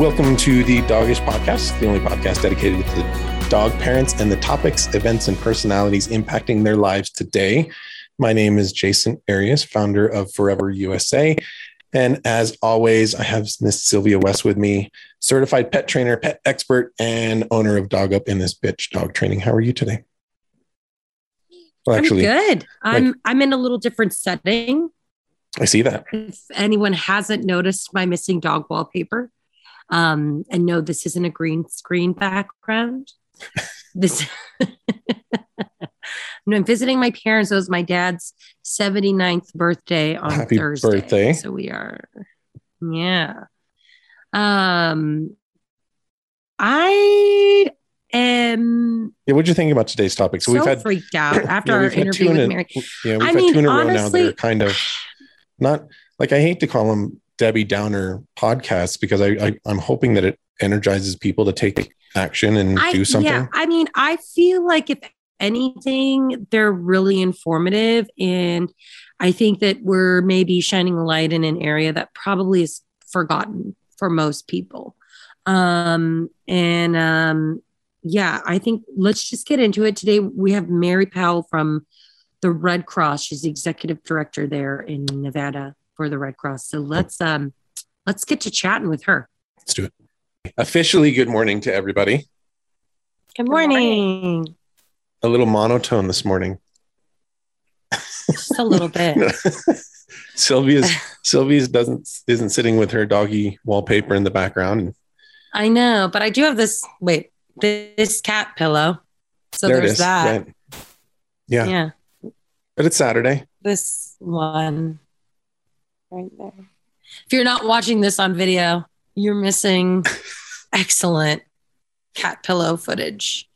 Welcome to the Doggish Podcast, the only podcast dedicated to dog parents and the topics, events, and personalities impacting their lives today. My name is Jason Arias, founder of Forever USA. And as always, I have Miss Sylvia West with me, certified pet trainer, pet expert, and owner of Dog Up in This Bitch Dog Training. How are you today? Well, actually, I'm good. I'm like, I'm in a little different setting. I see that. If anyone hasn't noticed my missing dog wallpaper, um, and no, this isn't a green screen background. this I'm visiting my parents. It was my dad's 79th birthday on Happy Thursday. birthday. So we are, yeah. Um, I am. Yeah, what'd you think about today's topic? So, so we've had freaked out after yeah, our interview with Mary. Yeah, we've I had mean, two in a row now that are kind of not like I hate to call them Debbie Downer podcast because I, I am hoping that it energizes people to take action and I, do something. Yeah, I mean, I feel like if anything, they're really informative, and I think that we're maybe shining a light in an area that probably is forgotten for most people. Um, and um, yeah, I think let's just get into it today. We have Mary Powell from the Red Cross. She's the executive director there in Nevada for the Red Cross. So let's um let's get to chatting with her. Let's do it. Officially, good morning to everybody. Good morning. A little monotone this morning. Just a little bit. Sylvia's Sylvia's doesn't isn't sitting with her doggy wallpaper in the background. I know, but I do have this. Wait, this cat pillow. So there there's that. Right. Yeah. Yeah. But it's Saturday. This one right there. If you're not watching this on video, you're missing excellent cat pillow footage.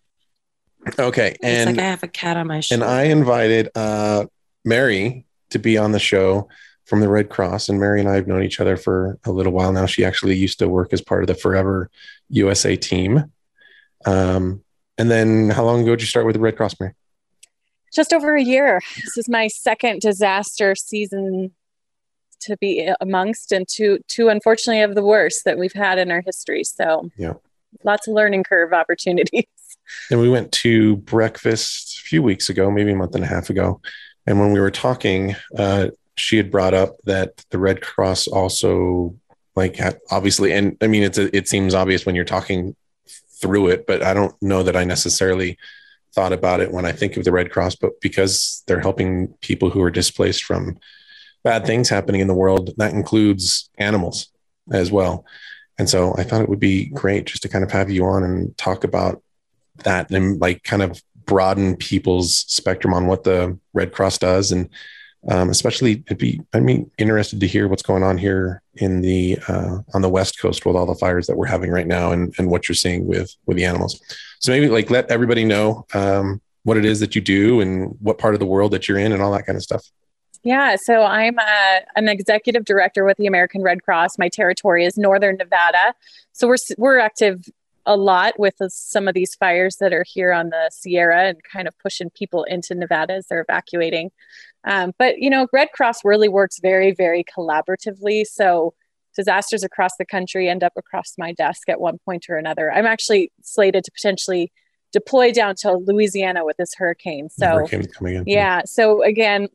Okay. It's and like I have a cat on my shoulder. And I invited uh, Mary to be on the show from the Red Cross. And Mary and I have known each other for a little while now. She actually used to work as part of the Forever USA team. Um, and then how long ago did you start with the Red Cross, Mary? Just over a year. This is my second disaster season to be amongst and two two unfortunately of the worst that we've had in our history. So yeah. lots of learning curve opportunities. And we went to breakfast a few weeks ago maybe a month and a half ago. And when we were talking uh, she had brought up that the red cross also like obviously and i mean it's a, it seems obvious when you're talking through it but i don't know that i necessarily thought about it when i think of the red cross but because they're helping people who are displaced from bad things happening in the world. That includes animals as well. And so I thought it would be great just to kind of have you on and talk about that and like kind of broaden people's spectrum on what the Red Cross does. And um, especially it'd be, I mean, interested to hear what's going on here in the, uh, on the West coast with all the fires that we're having right now and, and what you're seeing with, with the animals. So maybe like let everybody know um, what it is that you do and what part of the world that you're in and all that kind of stuff. Yeah, so I'm a, an executive director with the American Red Cross. My territory is Northern Nevada. So we're we're active a lot with some of these fires that are here on the Sierra and kind of pushing people into Nevada as they're evacuating. Um, but you know, Red Cross really works very, very collaboratively. So disasters across the country end up across my desk at one point or another. I'm actually slated to potentially deploy down to Louisiana with this hurricane. So hurricane coming in. Yeah. So again,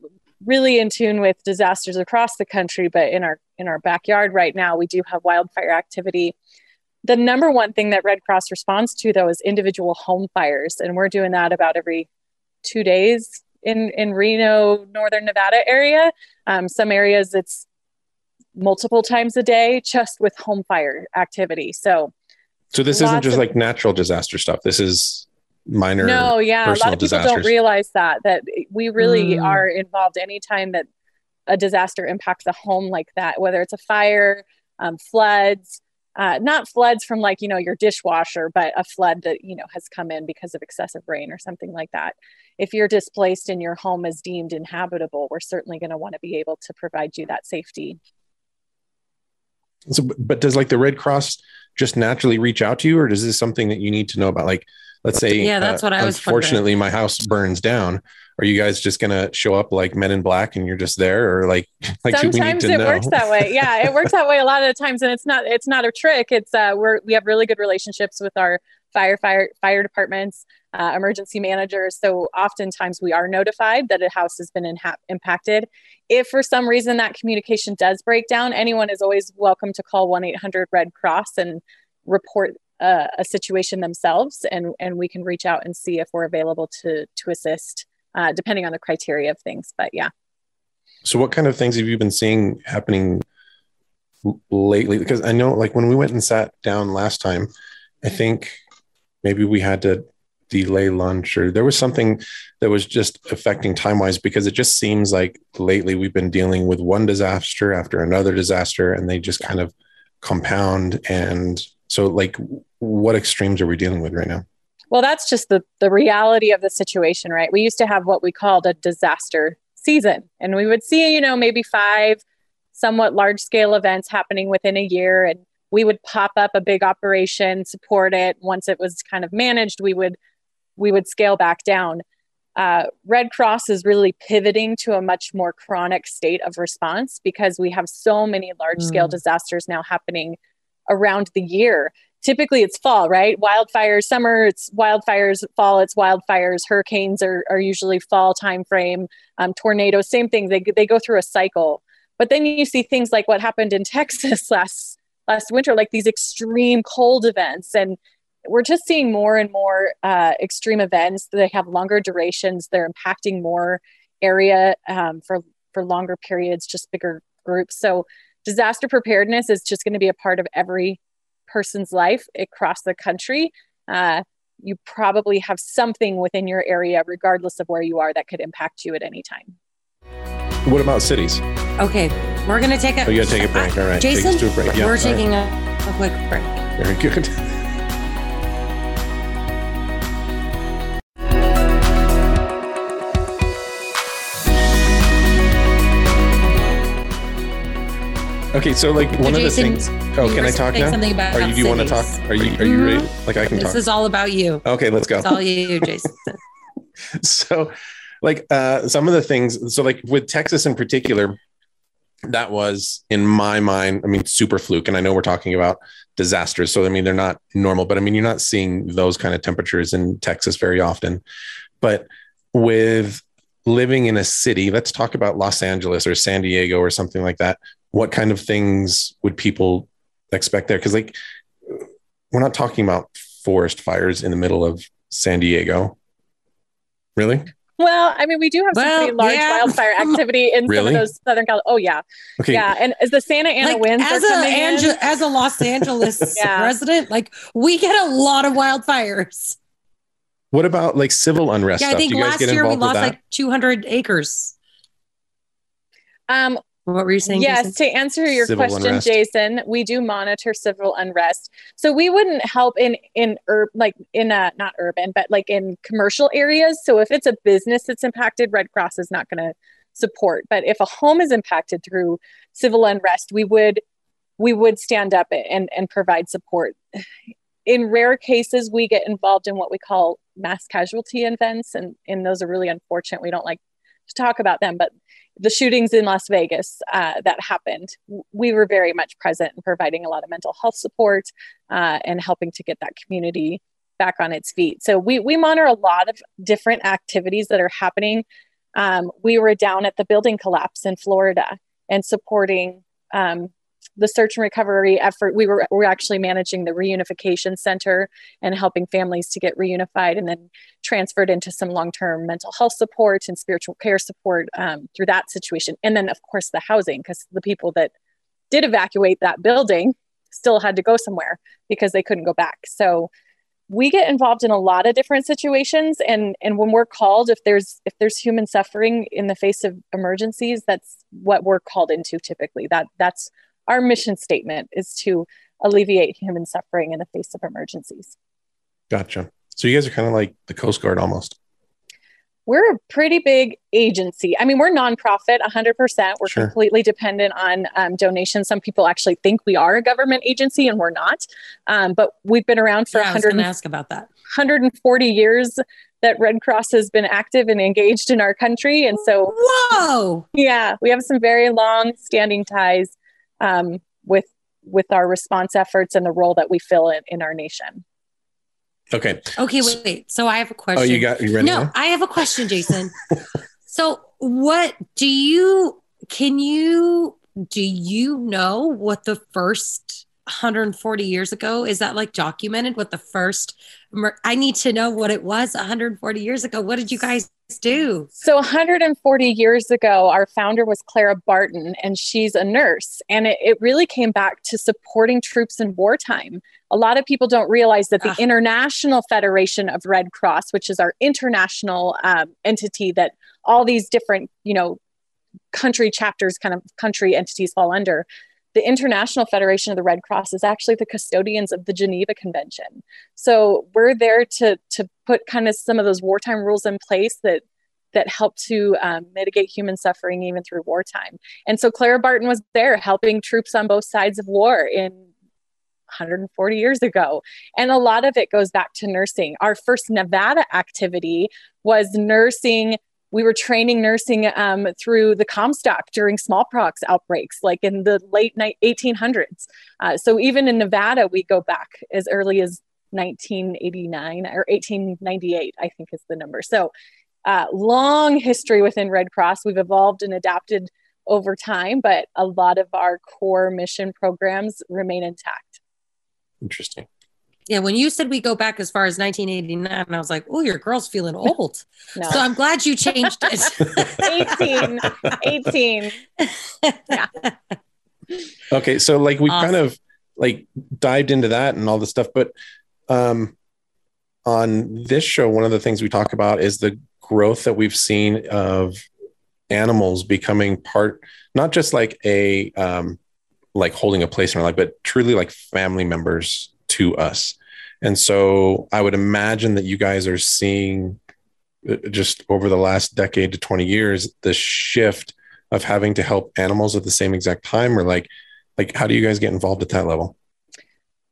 really in tune with disasters across the country but in our in our backyard right now we do have wildfire activity. The number one thing that red cross responds to though is individual home fires and we're doing that about every two days in in reno northern nevada area. Um, some areas it's multiple times a day just with home fire activity. So so this isn't just of, like natural disaster stuff. This is minor. No, yeah, a lot of people disasters. don't realize that that we really Mm. are involved anytime that a disaster impacts a home like that, whether it's a fire, um, floods. Uh, not floods from like you know your dishwasher, but a flood that you know has come in because of excessive rain or something like that. If you're displaced and your home is deemed inhabitable, we're certainly going to want to be able to provide you that safety. So, but does like the Red Cross just naturally reach out to you, or is this something that you need to know about? Like, let's say, uh, Yeah, that's what I was Unfortunately, my house burns down. Are you guys just gonna show up like Men in Black, and you're just there, or like, like do we need sometimes to it know? works that way yeah it works that way a lot of the times and it's not it's not a trick it's uh we're we have really good relationships with our fire fire fire departments uh, emergency managers. So oftentimes we are notified that a house has been inha- impacted. If for some reason that communication does break down anyone is always welcome to call 1-800 red cross and report uh, a situation themselves and and we can reach out and see if we're available to to assist uh, depending on the criteria of things but yeah. So, what kind of things have you been seeing happening lately? Because I know, like, when we went and sat down last time, I think maybe we had to delay lunch, or there was something that was just affecting time wise because it just seems like lately we've been dealing with one disaster after another disaster, and they just kind of compound. And so, like, what extremes are we dealing with right now? Well, that's just the the reality of the situation, right? We used to have what we called a disaster season, and we would see, you know, maybe five somewhat large scale events happening within a year, and we would pop up a big operation, support it. Once it was kind of managed, we would we would scale back down. Uh, Red Cross is really pivoting to a much more chronic state of response because we have so many large scale Mm. disasters now happening around the year typically it's fall, right? Wildfires, summer, it's wildfires, fall, it's wildfires. Hurricanes are, are usually fall time frame. Um, tornadoes, same thing. They, they go through a cycle. But then you see things like what happened in Texas last last winter, like these extreme cold events. And we're just seeing more and more uh, extreme events. They have longer durations. They're impacting more area um, for for longer periods, just bigger groups. So disaster preparedness is just going to be a part of every person's life across the country, uh, you probably have something within your area, regardless of where you are, that could impact you at any time. What about cities? Okay, we're gonna take a. Oh, you gotta take a break. All right, take Jason, us to a break. Yeah, we're all right. taking a, a quick break. Very good. Okay, so like one of the things. Oh, can I talk now? Something about Are you? Do you want to talk? Are you? Are you ready? Mm-hmm. Like I can This talk. is all about you. Okay, let's go. It's all you, Jason. so like uh some of the things so like with texas in particular that was in my mind i mean super fluke and i know we're talking about disasters so i mean they're not normal but i mean you're not seeing those kind of temperatures in texas very often. But with living in a city let's talk about los angeles or san diego or something like that. What kind of things would people expect there? Because like we're not talking about forest fires in the middle of san diego. Really Well, I mean, we do have some Well, pretty large yeah. wildfire activity in Really? some of those southern Cal. Oh yeah, okay yeah. And as the Santa Ana Like, winds as are a coming in, Ange- as a Los Angeles Yeah. resident, like we get a lot of wildfires. What about like civil unrest Yeah, I think Do you guys last get year we lost like 200 acres. um, What were you saying? yes, Jason? to answer your Civil question, unrest. Jason, we do monitor civil unrest. So we wouldn't help in in ur- like in a not urban, but like in commercial areas. So if it's a business that's impacted, Red Cross is not going to support. But if a home is impacted through civil unrest, we would we would stand up and and provide support. In rare cases, we get involved in what we call mass casualty events, and and those are really unfortunate. We don't like to talk about them, but the shootings in Las Vegas uh, that happened, we were very much present in providing a lot of mental health support uh, and helping to get that community back on its feet. So we we monitor a lot of different activities that are happening. Um, we were down at the building collapse in Florida and supporting um, the search and recovery effort. We were we're actually managing the reunification center and helping families to get reunified and then transferred into some long-term mental health support and spiritual care support um, through that situation and then of course the housing because the people that did evacuate that building still had to go somewhere because they couldn't go back so we get involved in a lot of different situations and and when we're called if there's if there's human suffering in the face of emergencies that's what we're called into typically that that's our mission statement is to alleviate human suffering in the face of emergencies Gotcha. So you guys are kind of like the Coast Guard almost. we're a pretty big agency. I mean, we're nonprofit, 100%. We're Sure. completely dependent on um, donations. Some people actually think we are a government agency, and we're not. Um, but we've been around for Yeah, 100, ask about that. 140 years that Red Cross has been active and engaged in our country. And so, Whoa. yeah, we have some very long standing ties um, with with our response efforts and the role that we fill in, in our nation. Okay. Okay, wait, wait. So I have a question. Oh, you got you ready? no, now? I have a question, Jason. so what do you can you do you know what the first 140 years ago is that like documented what the first I need to know what it was 140 years ago. What did you guys do? So 140 years ago, our founder was Clara Barton, and she's a nurse. And it, it really came back to supporting troops in wartime. A lot of people don't realize that the Ah. International Federation of Red Cross, which is our international um, entity that all these different, you know, country chapters, kind of country entities fall under. The International Federation of the Red Cross is actually the custodians of the Geneva Convention. So we're there to to put kind of some of those wartime rules in place that that help to um, mitigate human suffering even through wartime. And so Clara Barton was there helping troops on both sides of war in 140 years ago. And a lot of it goes back to nursing. Our first Nevada activity was nursing. We were training nursing um, through the Comstock during smallpox outbreaks, like in the late ni- 1800s. Uh, so even in Nevada, we go back as early as 1989 or 1898, I think is the number. So uh, long history within Red Cross. We've evolved and adapted over time, but a lot of our core mission programs remain intact. Interesting. Yeah, when you said we go back as far as 1989, I was like, "Oh, your girl's feeling old." No. So I'm glad you changed it. 18, 18. Yeah. Okay, so like we kind of like dived into that and all this stuff, but um on this show, one of the things we talk about is the growth that we've seen of animals becoming part, not just like a um like holding a place in our life, but truly like family members to us. And so I would imagine that you guys are seeing uh, just over the last decade to 20 years the shift of having to help animals at the same exact time or like like how do you guys get involved at that level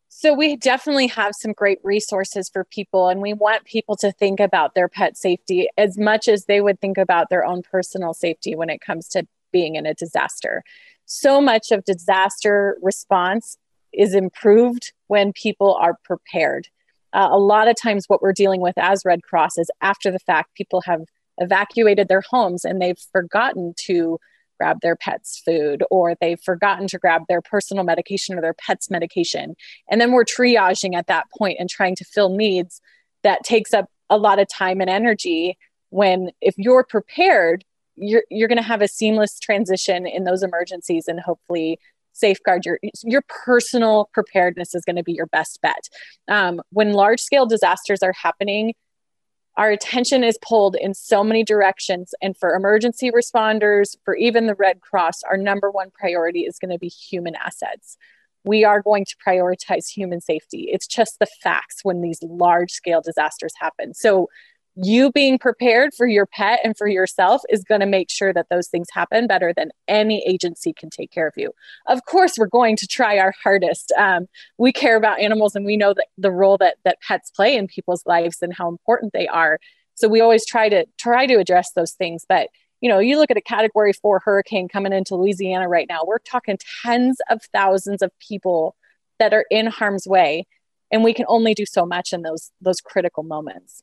So we definitely have some great resources for people, and we want people to think about their pet safety as much as they would think about their own personal safety when it comes to being in a disaster. So much of disaster response is improved when people are prepared. Uh, a lot of times, what we're dealing with as Red Cross is after the fact, people have evacuated their homes and they've forgotten to grab their pet's food or they've forgotten to grab their personal medication or their pet's medication. And then we're triaging at that point and trying to fill needs that takes up a lot of time and energy when if you're prepared you're you're going to have a seamless transition in those emergencies and hopefully safeguard your your personal preparedness is going to be your best bet. Um, when large scale disasters are happening our attention is pulled in so many directions and for emergency responders for even the red cross our number one priority is going to be human assets. We are going to prioritize human safety. It's just the facts when these large scale disasters happen. So you being prepared for your pet and for yourself is going to make sure that those things happen better than any agency can take care of you. Of course, we're going to try our hardest. Um, we care about animals and we know that the role that that pets play in people's lives and how important they are. So we always try to try to address those things. But you know, you look at a Category Four hurricane coming into Louisiana right now. We're talking tens of thousands of people that are in harm's way, and we can only do so much in those those critical moments.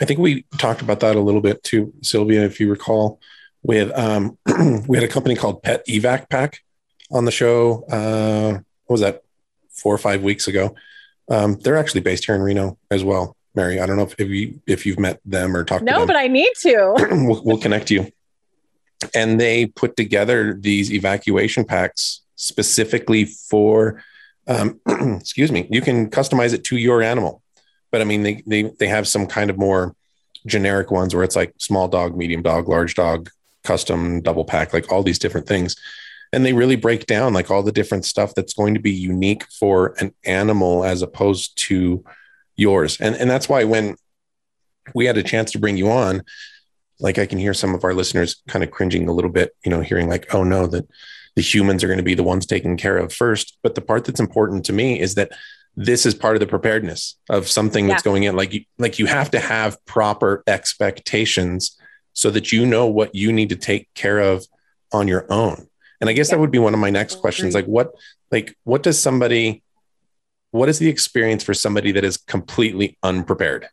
I think we talked about that a little bit too sylvia if you recall with um we had a company called Pet Evac Pak on the show uh what was that four or five weeks ago um they're actually based here in reno as well mary i don't know if, if you if you've met them or talked to No, but I need to. we'll, we'll connect you. And they put together these evacuation packs specifically for, um, excuse me, you can customize it to your animal. But I mean, they, they, they have some kind of more generic ones where it's like small dog, medium dog, large dog, custom, double pack, like all these different things. And they really break down like all the different stuff that's going to be unique for an animal as opposed to yours. And, and that's why when we had a chance to bring you on, like I can hear some of our listeners kind of cringing a little bit, you know, hearing like, oh no, that the humans are going to be the ones taken care of first. But the part that's important to me is that this is part of the preparedness of something that's yeah. going in. Like you, like you have to have proper expectations so that you know what you need to take care of on your own. And I guess yeah. that would be one of my next questions. Like what, like what does somebody, what is the experience for somebody that is completely unprepared?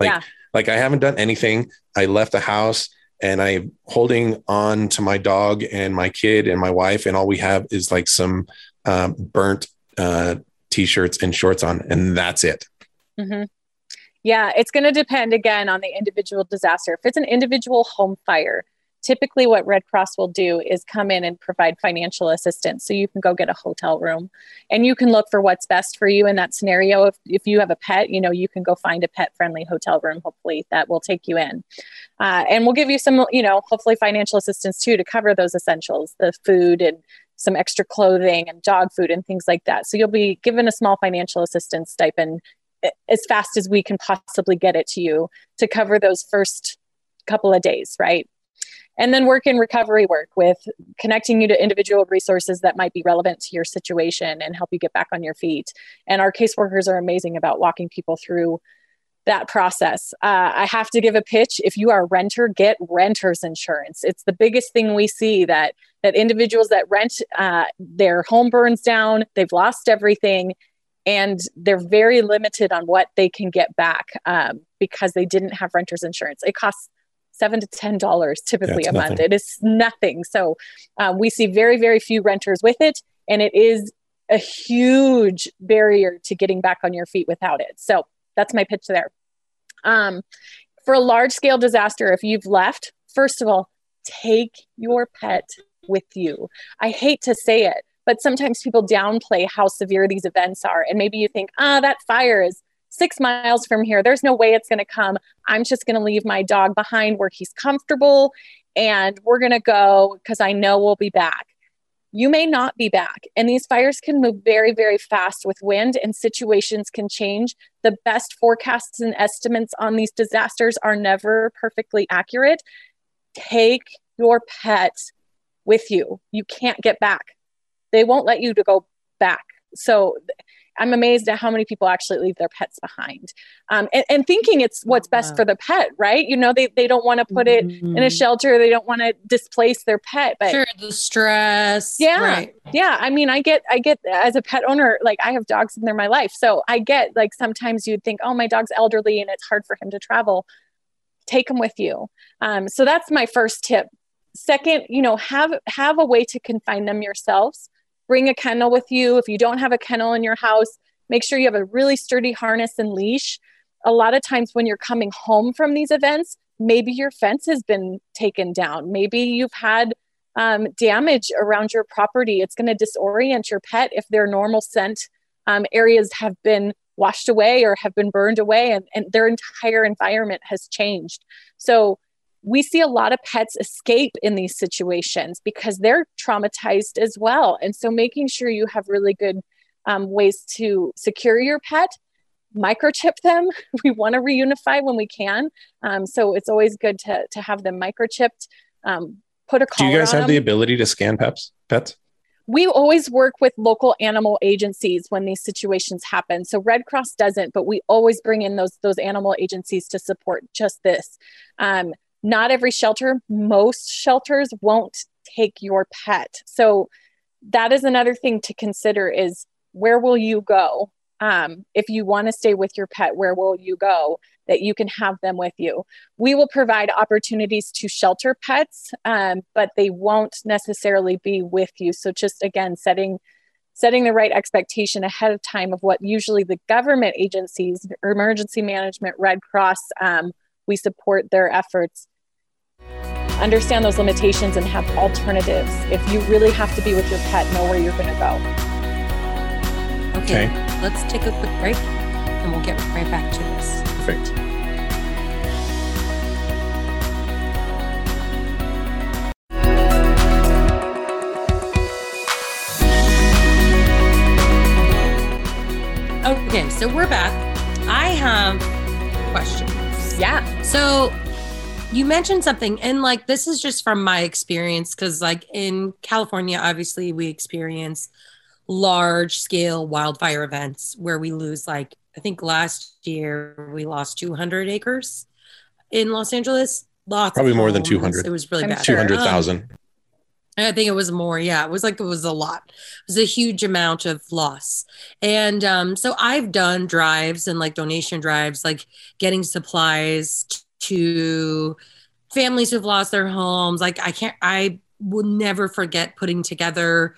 Like, yeah. like I haven't done anything. I left the house and I'm holding on to my dog and my kid and my wife, and all we have is like some um, burnt uh, t-shirts and shorts on, and that's it. Mm-hmm. Yeah, it's going to depend again on the individual disaster. If it's an individual home fire, typically what red cross will do is come in and provide financial assistance so you can go get a hotel room and you can look for what's best for you in that scenario if, if you have a pet you know you can go find a pet friendly hotel room hopefully that will take you in uh, and we'll give you some you know hopefully financial assistance too to cover those essentials the food and some extra clothing and dog food and things like that. So you'll be given a small financial assistance stipend eh, as fast as we can possibly get it to you to cover those first couple of days right? And then work in recovery work with connecting you to individual resources that might be relevant to your situation and help you get back on your feet. And our caseworkers are amazing about walking people through that process uh, i have to give a pitch if you are a renter get renters insurance it's the biggest thing we see that that individuals that rent uh, their home burns down they've lost everything and they're very limited on what they can get back um, because they didn't have renters insurance it costs seven to ten dollars typically yeah, a nothing. month. It is nothing. So um, we see very very few renters with it, and it is a huge barrier to getting back on your feet without it. So that's my pitch there. Um, for a large scale disaster, if you've left, first of all, take your pet with you. I hate to say it, but sometimes people downplay how severe these events are. And maybe you think, ah, that fire is six miles from here. There's no way it's going to come. I'm just going to leave my dog behind where he's comfortable and we're going to go because I know we'll be back. You may not be back. And these fires can move very, very fast with wind, and situations can change. The best forecasts and estimates on these disasters are never perfectly accurate. Take your pet with you. You can't get back. They won't let you to go back. So I'm amazed at how many people actually leave their pets behind um, and, and, thinking it's what's best for the pet, right? You know, they, they don't want to put it mm-hmm. in a mm-hmm. shelter. They don't want to displace their pet, but sure, the stress. Yeah. Right. Yeah. I mean, I get, I get as a pet owner, like I have dogs in their my life. So I get like, sometimes you'd think, oh, my dog's elderly and it's hard for him to travel. Take him with you. Um, so that's my first tip. Second, you know, have, have a way to confine them yourselves bring a kennel with you. If you don't have a kennel in your house, make sure you have a really sturdy harness and leash. A lot of times when you're coming home from these events, maybe your fence has been taken down. Maybe you've had um, damage around your property. It's going to disorient your pet if their normal scent um, areas have been washed away or have been burned away and, and their entire environment has changed. So we see a lot of pets escape in these situations because they're traumatized as well. And so making sure you have really good um, ways to secure your pet, microchip them. We want to reunify when we can. Um, so it's always good to, to have them microchipped. Um, put a Do you guys have them. the ability to scan pets? Pets? we always work with local animal agencies when these situations happen so red cross doesn't but we always bring in those those animal agencies to support just this um, not every shelter, most shelters won't take your pet. So that is another thing to consider is where will you go? Um, if you want to stay with your pet, where will you go that you can have them with you? We will provide opportunities to shelter pets, um, but they won't necessarily be with you. So just again, setting setting the right expectation ahead of time of what usually the government agencies, emergency management, Red Cross, um, we support their efforts. Understand those limitations and have alternatives. If you really have to be with your pet, know where you're going to go. Okay, okay. Let's take a quick break. And and we'll get right back to this. Perfect. Okay, so we're back. I have questions. Yeah. So you mentioned something, and like this is just from my experience, because like in California, obviously we experience large scale wildfire events where we lose like I think last year we lost 200 acres in Los Angeles. Lots Probably of more than homes. 200. It was really I'm bad. sure. 200,000. Um, I think it was more. Yeah, it was like it was a lot. It was a huge amount of loss. And um, so I've done drives and like donation drives, like getting supplies to families who've lost their homes. Like I can't, I will never forget putting together.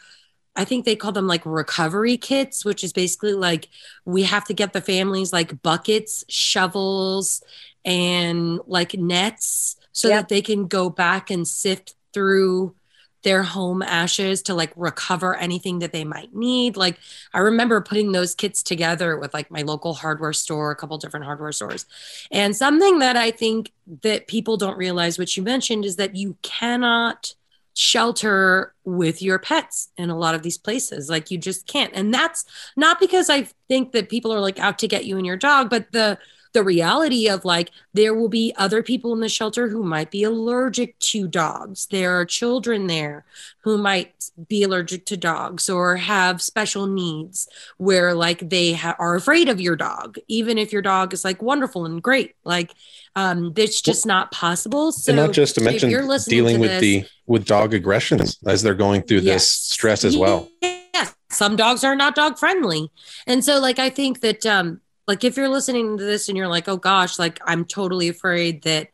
I think they call them like recovery kits, which is basically like we have to get the families like buckets, shovels, and like nets so Yep. that they can go back and sift through their home ashes to like recover anything that they might need. Like I remember putting those kits together with like my local hardware store, a couple different hardware stores. And something that I think that people don't realize, which you mentioned, is that you cannot shelter with your pets in a lot of these places. Like you just can't. And that's not because I think that people are like out to get you and your dog, but the the reality of like there will be other people in the shelter who might be allergic to dogs. There are children there who might be allergic to dogs or have special needs where like they ha- are afraid of your dog, even if your dog is like wonderful and great. Like um, it's just not possible. So and not just to mention you're listening dealing to with this- the with dog aggressions as they're going through this stress as well. Yes. Some dogs are not dog friendly. And so like I think that um like if you're listening to this and you're like, "Oh gosh, like I'm totally afraid that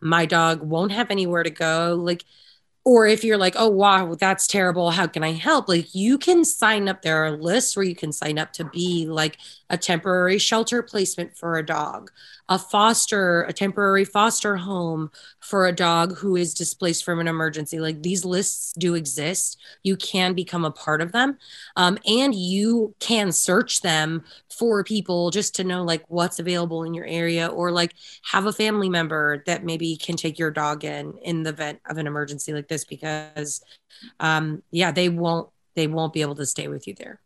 my dog won't have anywhere to go." Like or if you're like, "Oh wow, that's terrible. How can I help?" Like you can sign up there are lists where you can sign up to be like a temporary shelter placement for a dog, a foster, a temporary foster home for a dog who is displaced from an emergency. Like these lists do exist. You can become a part of them. Um, and you can search them for people just to know like what's available in your area or like have a family member that maybe can take your dog in in the event of an emergency like this because um, yeah, they won't they won't be able to stay with you there.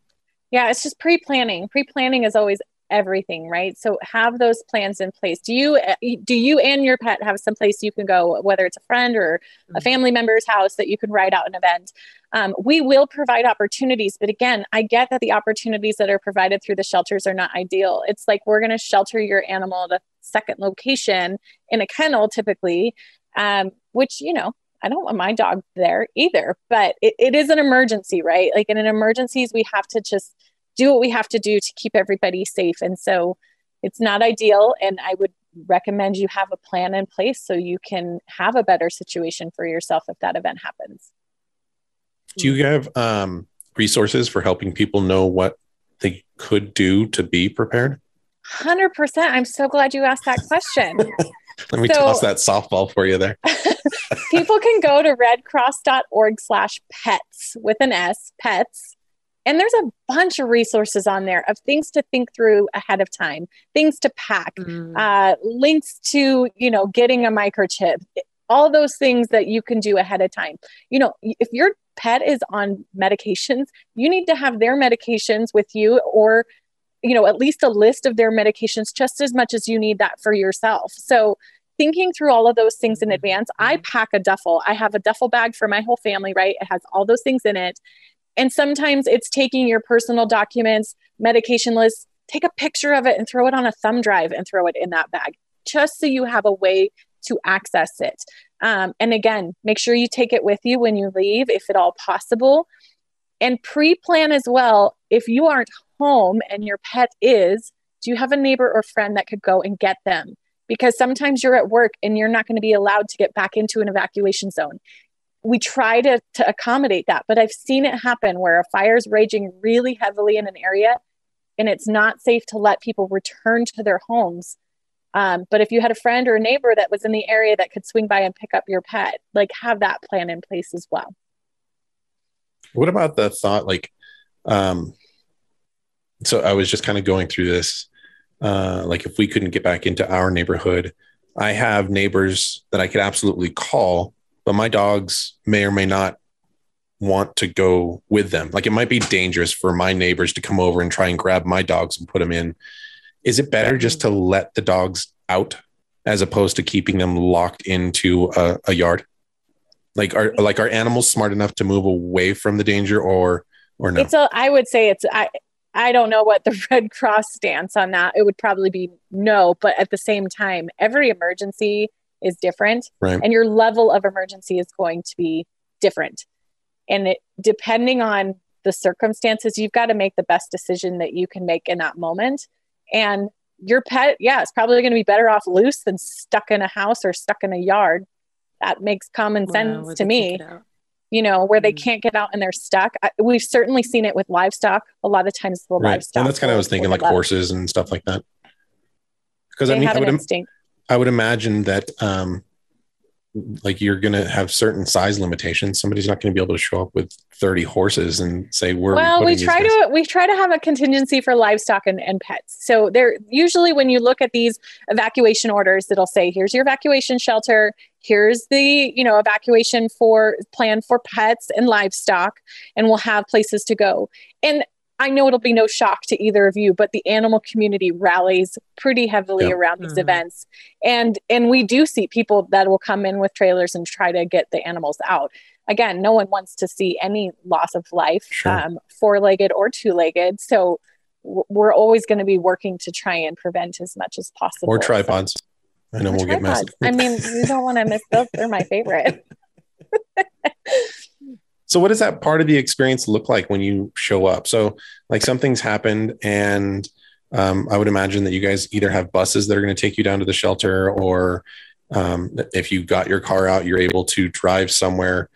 Yeah, it's just pre-planning. Pre-planning is always everything, right? So have those plans in place. Do you do you and your pet have some place you can go, whether it's a friend or a Mhm. family member's house that you can ride out an event? Um, we will provide opportunities, but again, I get that the opportunities that are provided through the shelters are not ideal. It's like we're going to shelter your animal at a second location in a kennel, typically, um, which you know I don't want my dog there either, but it, it is an emergency, right? Like in an emergencies, we have to just do what we have to do to keep everybody safe. And so it's not ideal. And I would recommend you have a plan in place so you can have a better situation for yourself if that event happens. Do you have um, resources for helping people know what they could do to be prepared? 100%. I'm so glad you asked that question. Let me So- toss that softball for you there. people can go to redcross.org slash pets with an S, pets. And there's a bunch of resources on there of things to think through ahead of time, things to pack, Mm. uh, links to, you know, getting a microchip, all those things that you can do ahead of time. You know, if your pet is on medications, you need to have their medications with you or, you know, at least a list of their medications just as much as you need that for yourself. So, thinking through all of those things in advance, I pack a duffel. I have a duffel bag for my whole family, right? It has all those things in it. And sometimes it's taking your personal documents, medication list, take a picture of it and throw it on a thumb drive and throw it in that bag, just so you have a way to access it. Um, and again, make sure you take it with you when you leave, if at all possible. And pre plan as well. If you aren't home and your pet is, do you have a neighbor or friend that could go and get them? Because sometimes you're at work and you're not going to be allowed to get back into an evacuation zone. We try to, to accommodate that, but I've seen it happen where a fire is raging really heavily in an area and it's not safe to let people return to their homes. Um, but if you had a friend or a neighbor that was in the area that could swing by and pick up your pet, like have that plan in place as well. What about the thought like um so I was just kind of going through this uh, like if we couldn't get back into our neighborhood, I have neighbors that I could absolutely call, but my dogs may or may not want to go with them. Like it might be dangerous for my neighbors to come over and try and grab my dogs and put them in. Is it better just to let the dogs out as opposed to keeping them locked into a, a yard? Like are like are animals smart enough to move away from the danger or or no? It's a I would say it's I I don't know what the Red Cross stance on that. It would probably be no, but at the same time, every emergency is different right. and your level of emergency is going to be different. And it depending on the circumstances, you've got to make the best decision that you can make in that moment. And your pet, yeah, it's probably going to be better off loose than stuck in a house or stuck in a yard. That makes common sense to me. You know, where they mm. can't get out and they're stuck. I, we've certainly seen it with livestock. A lot of times, the right. livestock. And that's kind of I was thinking, like horses and stuff like that. Because I mean, I would, instinct. I would imagine that um, like you're going to have certain size limitations. Somebody's not going to be able to show up with 30 horses and say we're well. We try to we try to have a contingency for livestock and, and pets. So there usually when you look at these evacuation orders, it'll say here's your evacuation shelter. Here's the you know evacuation for plan for pets and livestock, and we'll have places to go. And I know it'll be no shock to either of you, but the animal community rallies pretty heavily yep. around these mm-hmm. events. And and we do see people that will come in with trailers and try to get the animals out. Again, no one wants to see any loss of life, sure. um, four-legged or two-legged. So we're always going to be working to try and prevent as much as possible. Or tripods. I know we'll tripods. get messy. I mean, you don't want to miss those. They're my favorite. So what does that part of the experience look like when you show up? So like something's happened and um, I would imagine that you guys either have buses that are going to take you down to the shelter or um, if you got your car out, you're able to drive somewhere.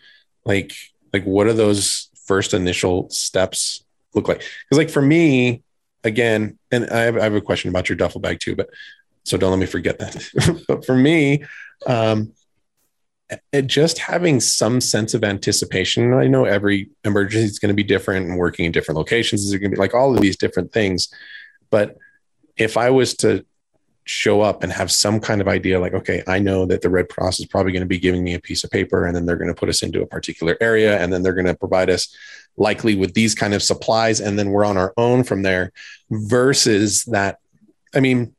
Like, like what are those first initial steps look like? Because like for me, again, and I have, I have a question about your duffel bag too, but so don't let me forget that. but for me, um, just having some sense of anticipation. I know every emergency is going to be different and working in different locations is going to be like all of these different things. But if I was to show up and have some kind of idea like, okay, I know that the Red Cross is probably going to be giving me a piece of paper and then they're going to put us into a particular area and then they're going to provide us likely with these kind of supplies and then we're on our own from there versus that. I mean,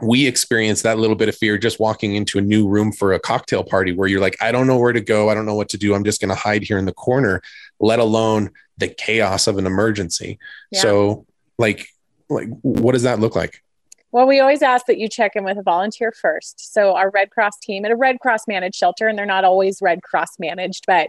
we experienced that little bit of fear just walking into a new room for a cocktail party where you're like, I don't know where to go. I don't know what to do. I'm just going to hide here in the corner, let alone the chaos of an emergency. Yeah. So, like, like, what does that look like? Well, we always ask that you check in with a volunteer first. So, our Red Cross team at a Red Cross managed shelter, and they're not always Red Cross managed, but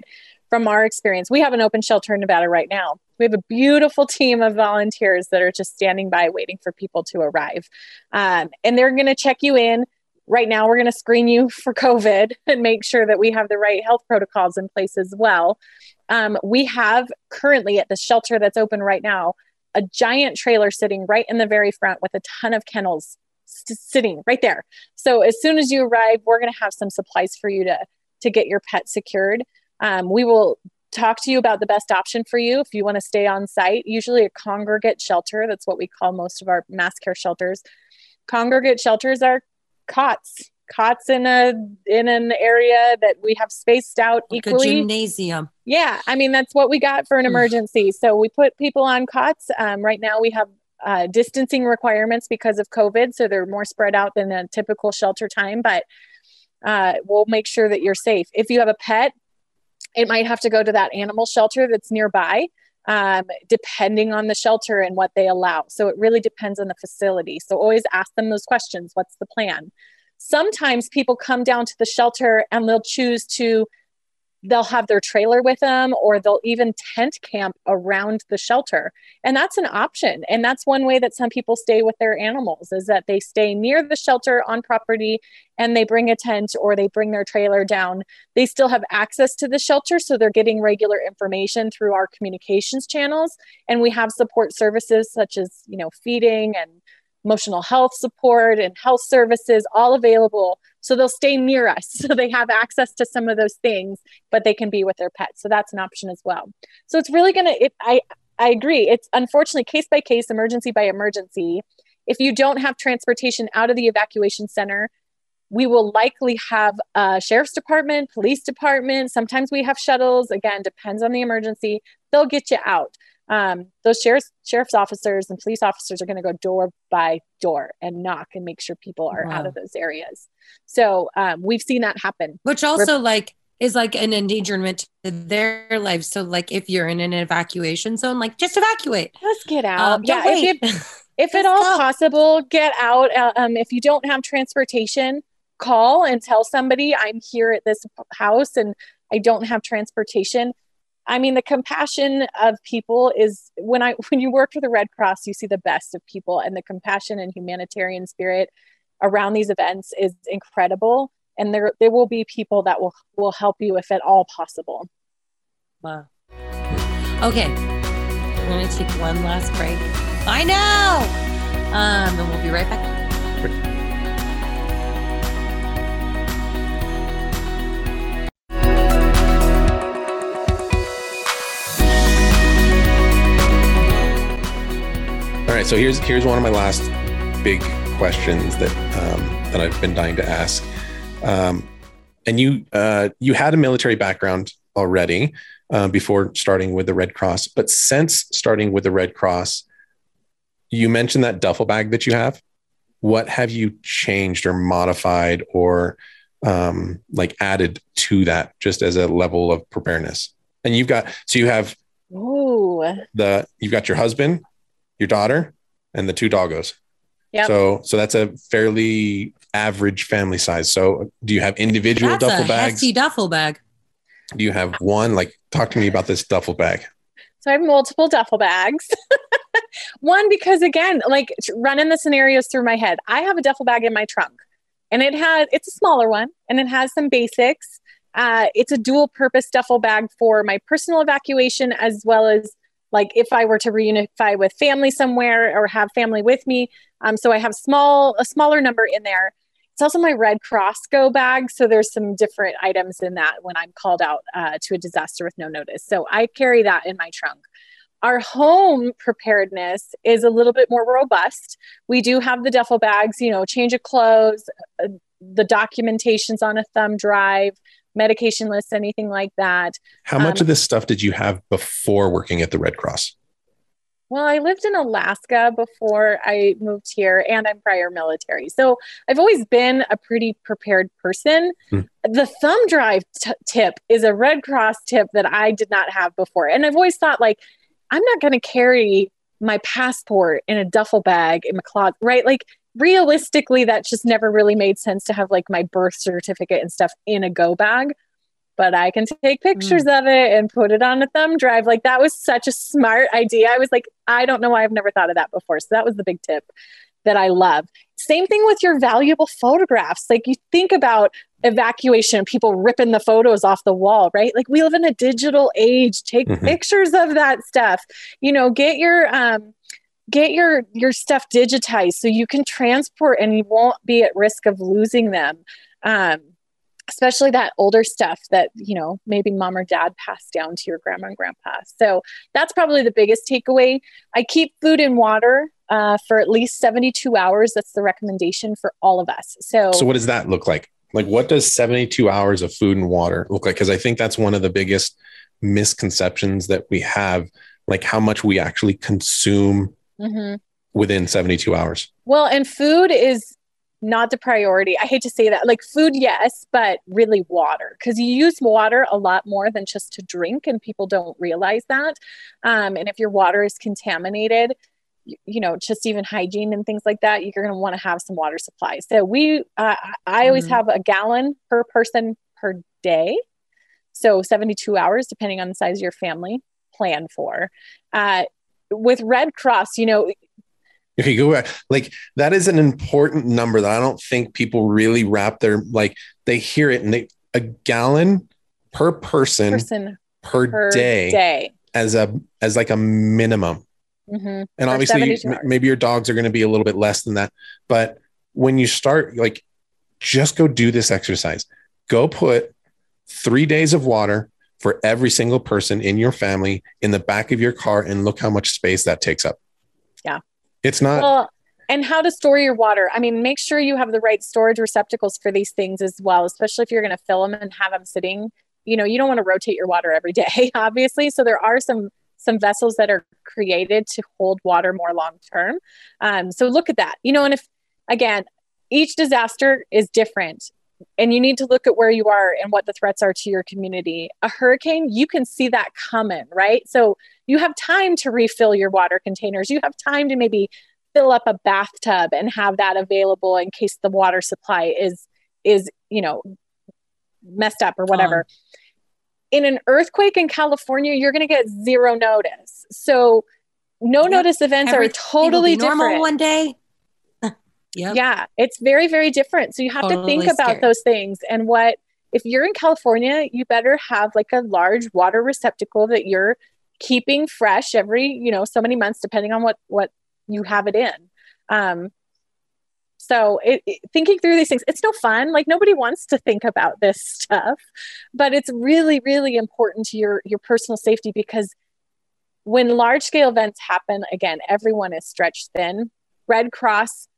from our experience, we have an open shelter in Nevada right now. We have a beautiful team of volunteers that are just standing by waiting for people to arrive. Um, and they're going to check you in. Right now, we're going to screen you for COVID and make sure that we have the right health protocols in place as well. Um, we have currently at the shelter that's open right now a giant trailer sitting right in the very front with a ton of kennels sitting right there. So as soon as you arrive, we're going to have some supplies for you to to get your pet secured. Um, we will talk to you about the best option for you if you want to stay on site. Usually, a congregate shelter, that's what we call most of our mass care shelters. Congregate shelters are cots, cots in a in an area that we have spaced out like equally. gymnasium. Yeah, I mean that's what we got for an emergency. so we put people on cots. Um, right now, we have uh, distancing requirements because of COVID, so they're more spread out than a typical shelter time, but. Uh, we'll make sure that you're safe. If you have a pet, it might have to go to that animal shelter that's nearby, um, depending on the shelter and what they allow. So it really depends on the facility. So always ask them those questions What's the plan? Sometimes people come down to the shelter and they'll choose to they'll have their trailer with them or they'll even tent camp around the shelter. And that's an option. And that's one way that some people stay with their animals is that they stay near the shelter on property and they bring a tent or they bring their trailer down. They still have access to the shelter so they're getting regular information through our communications channels. And we have support services such as you know feeding and emotional health support and health services all available so they'll stay near us so they have access to some of those things but they can be with their pets so that's an option as well so it's really going to it i i agree it's unfortunately case by case emergency by emergency if you don't have transportation out of the evacuation center, we will likely have a sheriff's department, police department. Sometimes we have shuttles. Again, depends on the emergency. They'll get you out. Um, those sheriff's sheriff's officers and police officers are going to go door by door and knock and make sure people are wow. out of those areas. So um, we've seen that happen. Which also We're, like is like an endangerment to their lives. So like if you're in an evacuation zone, like just evacuate. Just get out. Um, yeah. If, if, if at all go. possible, get out. Uh, um, if you don't have transportation, call and tell somebody I'm here at this house and I don't have transportation. I mean, the compassion of people is when I when you work for the Red Cross, you see the best of people, and the compassion and humanitarian spirit around these events is incredible. And there there will be people that will will help you if at all possible. Wow. Okay, we're gonna take one last break. I know. Um, and we'll be right back. Right, so here's here's one of my last big questions that um, that I've been dying to ask. Um, and you uh, you had a military background already uh, before starting with the Red Cross, but since starting with the Red Cross, you mentioned that duffel bag that you have. What have you changed or modified or um, like added to that just as a level of preparedness? And you've got so you have Ooh. the you've got your husband, your daughter, and the two doggos. Yeah. So so that's a fairly average family size. So do you have individual that's duffel a bags? Hefty duffel bag. Do you have one? Like talk to me about this duffel bag. So I have multiple duffel bags. one because again, like running the scenarios through my head. I have a duffel bag in my trunk and it has it's a smaller one and it has some basics. Uh, it's a dual purpose duffel bag for my personal evacuation as well as like if I were to reunify with family somewhere or have family with me. Um, so I have small a smaller number in there. It's also my Red Cross go bag. So there's some different items in that when I'm called out uh, to a disaster with no notice. So I carry that in my trunk. Our home preparedness is a little bit more robust. We do have the duffel bags, you know, change of clothes, uh, the documentations on a thumb drive, medication lists, anything like that. How much um, of this stuff did you have before working at the Red Cross? Well, I lived in Alaska before I moved here, and I'm prior military. So I've always been a pretty prepared person. Hmm. The thumb drive t- tip is a Red Cross tip that I did not have before. And I've always thought, like, I'm not going to carry my passport in a duffel bag in my closet, right? Like, realistically, that just never really made sense to have like my birth certificate and stuff in a go bag. But I can take pictures mm. of it and put it on a thumb drive. Like that was such a smart idea. I was like, I don't know why I've never thought of that before. So that was the big tip that I love. Same thing with your valuable photographs. Like you think about evacuation, people ripping the photos off the wall, right? Like we live in a digital age. Take mm-hmm. pictures of that stuff. You know, get your um get your your stuff digitized so you can transport and you won't be at risk of losing them. Um, especially that older stuff that you know maybe mom or dad passed down to your grandma and grandpa. So that's probably the biggest takeaway. I keep food and water uh, for at least 72 hours. That's the recommendation for all of us. So so what does that look like? Like what does 72 hours of food and water look like? Because i think that's one of the biggest misconceptions that we have like how much we actually consume mm-hmm. within 72 hours. Well, and food is not the priority. I hate to say that. Like food, yes, but really water because you use water a lot more than just to drink, and people don't realize that. Um, and if your water is contaminated, you, you, know, just even hygiene and things like that, you're going to want to have some water supply. So we, uh, I always mm-hmm. have a gallon per person per day. So 72 hours, depending on the size of your family, plan for. Uh, with Red Cross, you know, if you go back, like that is an important number that I don't think people really wrap their like they hear it and they a gallon per person, person per, per day, day, as a as like a minimum. Mm-hmm. And obviously, maybe your dogs are going to be a little bit less than that. But when you start, like, just go do this exercise. Go put three days of water for every single person in your family in the back of your car and look how much space that takes up. Yeah. It's not well, and how to store your water. I mean, make sure you have the right storage receptacles for these things as well, especially if you're going to fill them and have them sitting. You know, you don't want to rotate your water every day, obviously. So there are some some vessels that are created to hold water more long term. Um, so look at that. You know, and if again, each disaster is different and you need to look at where you are and what the threats are to your community. A hurricane, you can see that coming, right? So you have time to refill your water containers. You have time to maybe fill up a bathtub and have that available in case the water supply is is, you know, messed up or whatever. In an earthquake in California, you're going to get zero notice. So no yep. notice events Everything are totally different. one day. Yep. Yeah, it's very, very different. So you have totally to think about those things. And what, if you're in California, you better have like a large water receptacle that you're keeping fresh every, you know, so many months, depending on what, what you have it in. Um, so it, it, thinking through these things, it's no fun. Like nobody wants to think about this stuff, but it's really, really important to your, your personal safety because when large scale events happen, again, everyone is stretched thin. Red Cross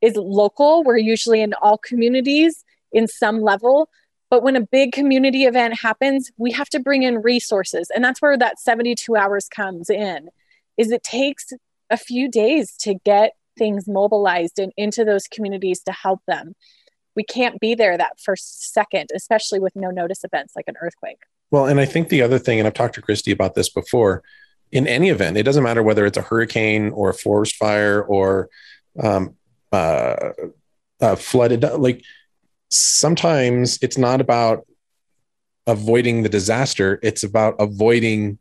is local. We're usually in all communities in some level. But when a big community event happens, we have to bring in resources. And that's where that 72 hours comes in. Is it takes a few days to get things mobilized and into those communities to help them. We can't be there that first second, especially with no notice events like an earthquake. Well, and I think the other thing, and I've talked to Christy about this before, in any event, it doesn't matter whether it's a hurricane or a forest fire or um, uh, uh, flooded. Like sometimes it's not about avoiding the disaster; it's about avoiding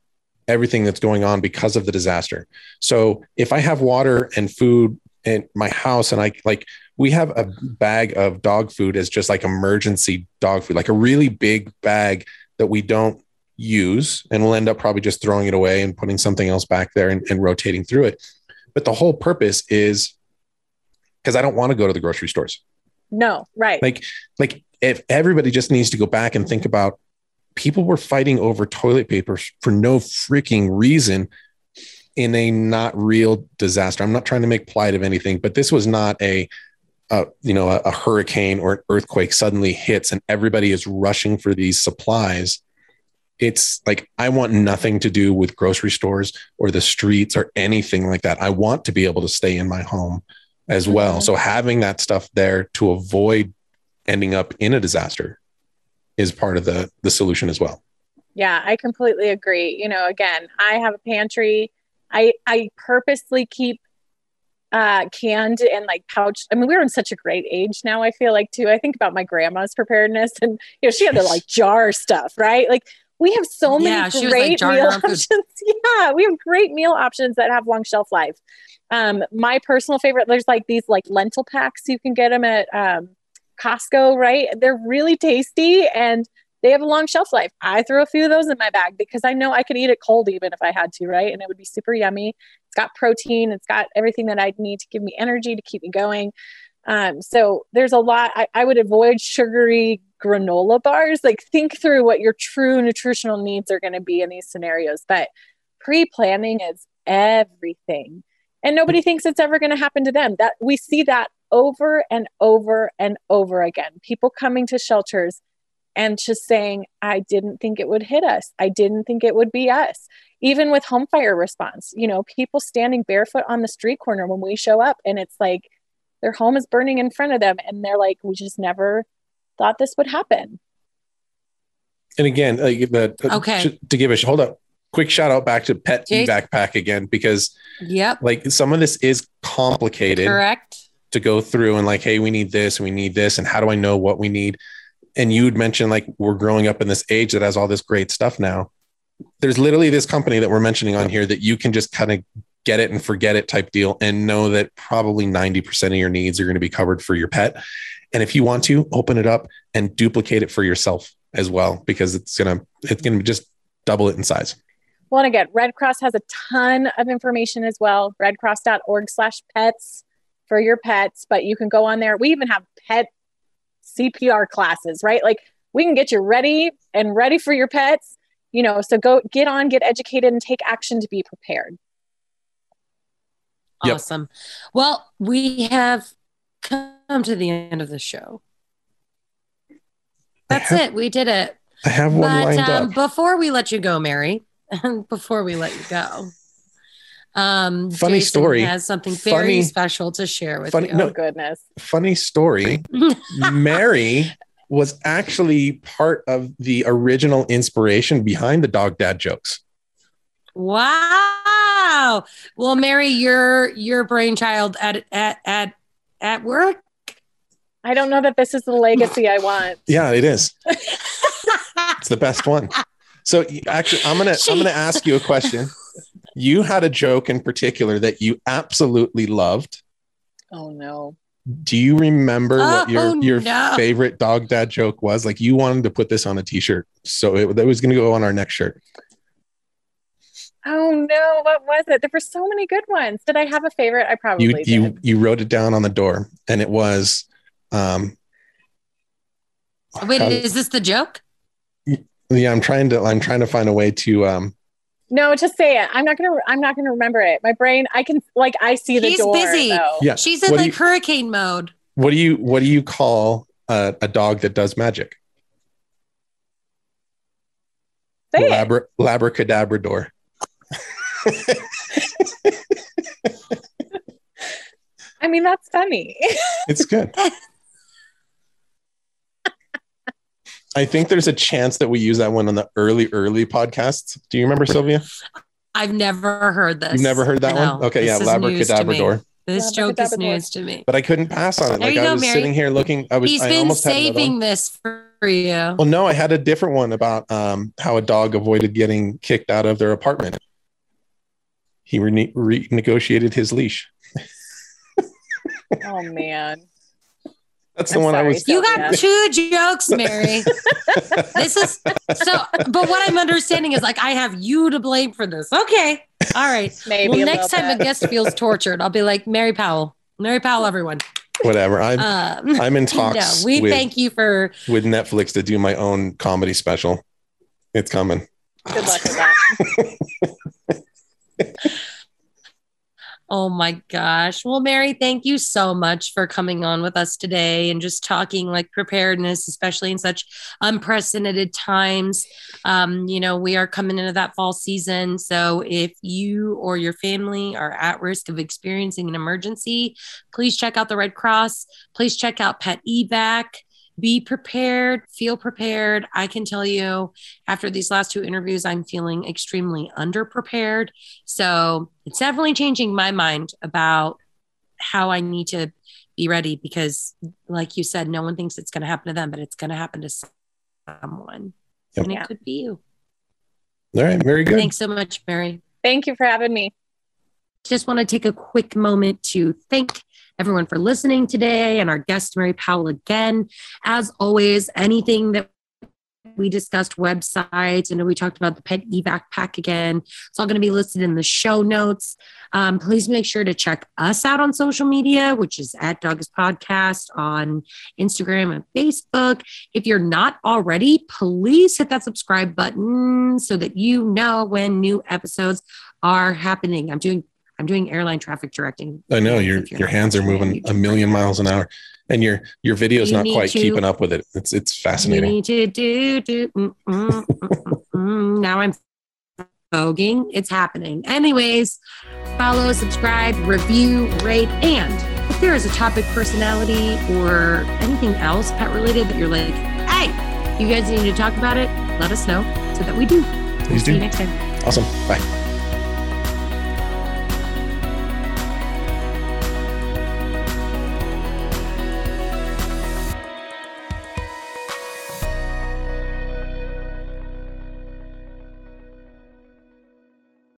everything that's going on because of the disaster. So if I have water and food in my house and I like we have a bag of dog food as just like emergency dog food, like a really big bag that we don't use and we'll end up probably just throwing it away and putting something else back there and, and rotating through it. But the whole purpose is because I don't want to go to the grocery stores. No, right. Like, like if everybody just needs to go back and think about people were fighting over toilet paper for no freaking reason in a not real disaster. I'm not trying to make plight of anything, but this was not a, a you know, a, a hurricane or an earthquake suddenly hits and everybody is rushing for these supplies. It's like I want nothing to do with grocery stores or the streets or anything like that. I want to be able to stay in my home as well. Mm-hmm. So having that stuff there to avoid ending up in a disaster is part of the the solution as well. Yeah, I completely agree. You know, again, I have a pantry. I I purposely keep uh canned and like pouch i mean we're in such a great age now i feel like too i think about my grandma's preparedness and you know she had to like jar stuff right like we have so many yeah, great like meal options yeah we have great meal options that have long shelf life um my personal favorite there's like these like lentil packs you can get them at um Costco, right? They're really tasty and they have a long shelf life. I throw a few of those in my bag because I know I could eat it cold even if I had to, right? And it would be super yummy. It's got protein, it's got everything that I'd need to give me energy to keep me going. Um, so there's a lot. I, I would avoid sugary granola bars. Like think through what your true nutritional needs are going to be in these scenarios. But pre planning is everything. And nobody thinks it's ever going to happen to them. That we see that over and over and over again. People coming to shelters and just saying, I didn't think it would hit us. I didn't think it would be us. Even with home fire response, you know, people standing barefoot on the street corner when we show up and it's like their home is burning in front of them and they're like, we just never thought this would happen. And again, uh, okay. to give a hold up, quick shout out back to Pet Jason. Backpack again because yep, like some of this is complicated. Correct to go through and like, hey, we need this, and we need this, and how do I know what we need? And you'd mentioned like we're growing up in this age that has all this great stuff now. There's literally this company that we're mentioning on here that you can just kind of get it and forget it type deal and know that probably 90% of your needs are going to be covered for your pet. And if you want to open it up and duplicate it for yourself as well, because it's going to, it's going to just double it in size. Well, and again, Red Cross has a ton of information as well. Redcross.org slash pets for your pets, but you can go on there. We even have pet CPR classes, right? Like we can get you ready and ready for your pets, you know, so go get on, get educated and take action to be prepared. Yep. Awesome. Well, we have come to the end of the show. That's have- it. We did it. I have one But lined um, up. before we let you go, Mary, before we let you go, um, Funny Jason story. has something very Funny- special to share with funny- you. no. Oh goodness. Funny story. Mary was actually part of the original inspiration behind the dog dad jokes. Wow. Well, Mary, your your brainchild at at at at work. I don't know that this is the legacy I want. Yeah, it is. It's the best one. So actually, I'm gonna I'm gonna ask you a question. You had a joke in particular that you absolutely loved. Oh no. Do you remember what your Oh, your no. favorite dog dad joke was? Like you wanted to put this on a t-shirt, so it, that was going to go on our next shirt. Oh no, what was it? There were so many good ones. Did I have a favorite? I probably You did. you you wrote it down on the door, and it was. um Wait, how- is this the joke? Yeah, I'm trying to I'm trying to find a way to um No, just say it. I'm not gonna. I'm not gonna remember it. My brain. I can like. I see the He's door. busy. though. yeah. She's in What do like hurricane mode. What do you what do you call a, a dog that does magic? Say it. Labra, labracadabra door. I mean, that's funny. It's good. I think there's a chance that we use that one on the early, early podcasts. Do you remember Sylvia? I've never heard this. You've never heard that No, one? Okay, yeah, this is news to labracadabra me. door. This joke is news to me. But I couldn't pass on it. There like you I go, was Mary. sitting here looking. I was. He's I been almost saving one. this for you. Well, no, I had a different one about um, how a dog avoided getting kicked out of their apartment. He rene- renegotiated his leash. oh man. That's the I'm one I was. You got Sylvia. two jokes, Mary. this is so, but what I'm understanding is like I have you to blame for this. Okay. All right. Maybe. well, next little time a guest feels tortured, I'll be like, Mary Powell. Mary Powell, everyone. Whatever. I'm. Um, I'm in talks. no, talks we with, thank you for with Netflix to do my own comedy special. It's coming. Good luck with that. Oh my gosh. Well, Mary, thank you so much for coming on with us today and just talking like preparedness, especially in such unprecedented times. Um, you know, we are coming into that fall season. So if you or your family are at risk of experiencing an emergency, please check out the Red Cross. Please check out Pet Evac. Be prepared, feel prepared. I can tell you after these last two interviews, I'm feeling extremely underprepared. So it's definitely changing my mind about how I need to be ready because, like you said, no one thinks it's going to happen to them, but it's going to happen to someone. Yep. And it could be you. All right. Very good. Thanks so much, Mary. Thank you for having me. Just want to take a quick moment to thank everyone for listening today and our guest, Mary Powell, again. As always, anything that we discussed websites and we talked about the Pet Evac Pak again. It's all going to be listed in the show notes. Um, please make sure to check us out on social media which is at doggist podcast on instagram and facebook. If you're not already please hit that subscribe button so that you know when new episodes are happening. I'm doing i'm doing airline traffic directing I know your your hands are moving a million miles an hour, and your your video's You not quite to- keeping up with it. It's it's fascinating. need to do, do, mm, mm, mm, mm, mm. Now I'm voguing. It's happening. Anyways, follow, subscribe, review, rate, and if there is a topic, personality, or anything else pet related that you're like, hey, you guys need to talk about it, let us know so that we do. Please See you next time. Awesome. Bye.